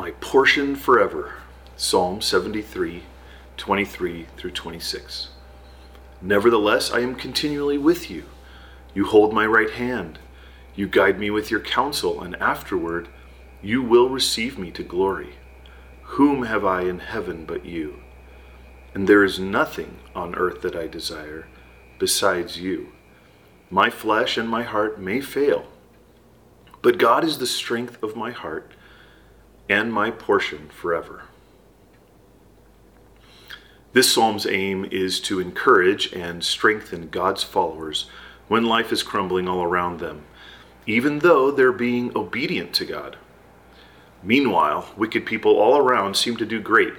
my portion forever. Psalm 73, 23 through 26. Nevertheless, I am continually with you. You hold my right hand. You guide me with your counsel, and afterward you will receive me to glory. Whom have I in heaven but you? And there is nothing on earth that I desire besides you. My flesh and my heart may fail, but God is the strength of my heart and my portion forever. This psalm's aim is to encourage and strengthen God's followers when life is crumbling all around them, even though they're being obedient to God. Meanwhile, wicked people all around seem to do great,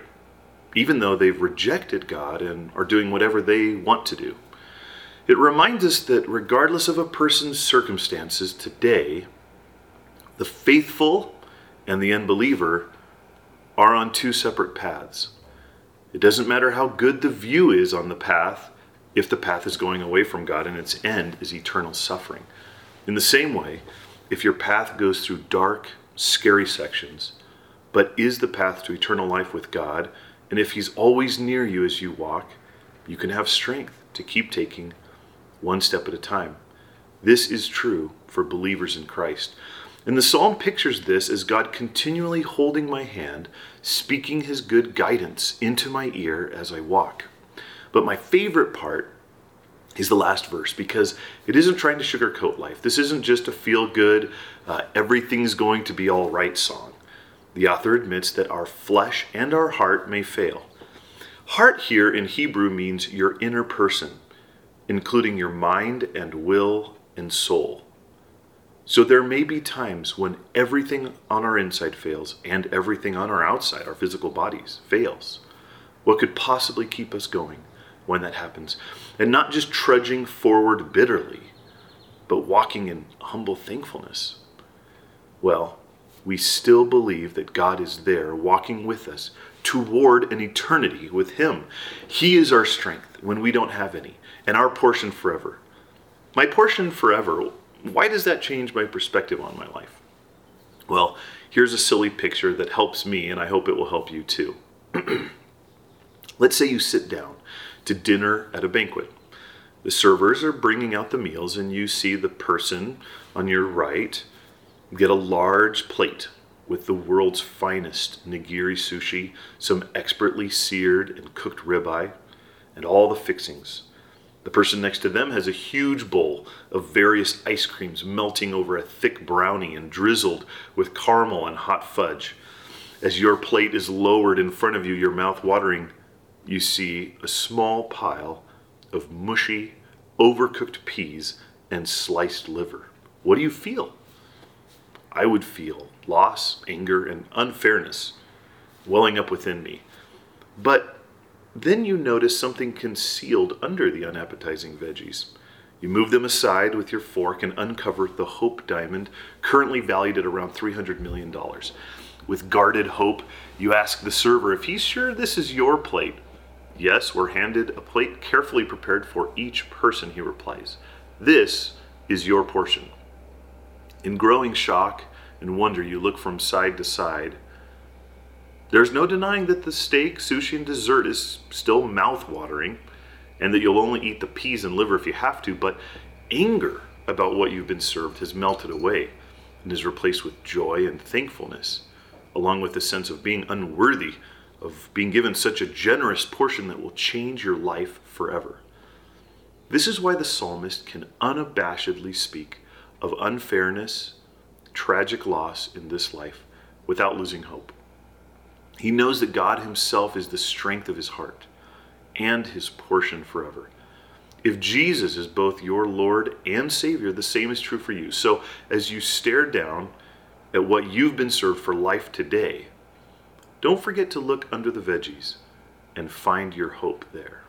even though they've rejected God and are doing whatever they want to do. It reminds us that regardless of a person's circumstances today, the faithful and the unbeliever are on two separate paths. It doesn't matter how good the view is on the path if the path is going away from God and its end is eternal suffering. In the same way, if your path goes through dark, scary sections, but is the path to eternal life with God, and if He's always near you as you walk, you can have strength to keep taking one step at a time. This is true for believers in Christ. And the psalm pictures this as God continually holding my hand, speaking his good guidance into my ear as I walk. But my favorite part is the last verse because it isn't trying to sugarcoat life. This isn't just a feel good, uh, everything's going to be all right song. The author admits that our flesh and our heart may fail. Heart here in Hebrew means your inner person, including your mind and will and soul. So there may be times when everything on our inside fails and everything on our outside, our physical bodies, fails. What could possibly keep us going when that happens? And not just trudging forward bitterly, but walking in humble thankfulness. Well, we still believe that God is there walking with us toward an eternity with Him. He is our strength when we don't have any, and our portion forever. My portion forever why does that change my perspective on my life? Well, here's a silly picture that helps me, and I hope it will help you too. Let's say you sit down to dinner at a banquet. The servers are bringing out the meals, and you see the person on your right get a large plate with the world's finest nigiri sushi, some expertly seared and cooked ribeye, and all the fixings the person next to them has a huge bowl of various ice creams melting over a thick brownie and drizzled with caramel and hot fudge. As your plate is lowered in front of you, your mouth watering, you see a small pile of mushy, overcooked peas and sliced liver. What do you feel? I would feel loss, anger, and unfairness welling up within me. But then you notice something concealed under the unappetizing veggies. You move them aside with your fork and uncover the Hope Diamond, currently valued at around $300 million. With guarded hope, you ask the server if he's sure this is your plate. Yes, we're handed a plate carefully prepared for each person, he replies. This is your portion. In growing shock and wonder, you look from side to side there's no denying that the steak, sushi, and dessert is still mouth-watering, and that you'll only eat the peas and liver if you have to, but anger about what you've been served has melted away and is replaced with joy and thankfulness, along with the sense of being unworthy of being given such a generous portion that will change your life forever. This is why the psalmist can unabashedly speak of unfairness, tragic loss in this life without losing hope. He knows that God Himself is the strength of his heart and his portion forever. If Jesus is both your Lord and Savior, the same is true for you. So as you stare down at what you've been served for life today, don't forget to look under the veggies and find your hope there.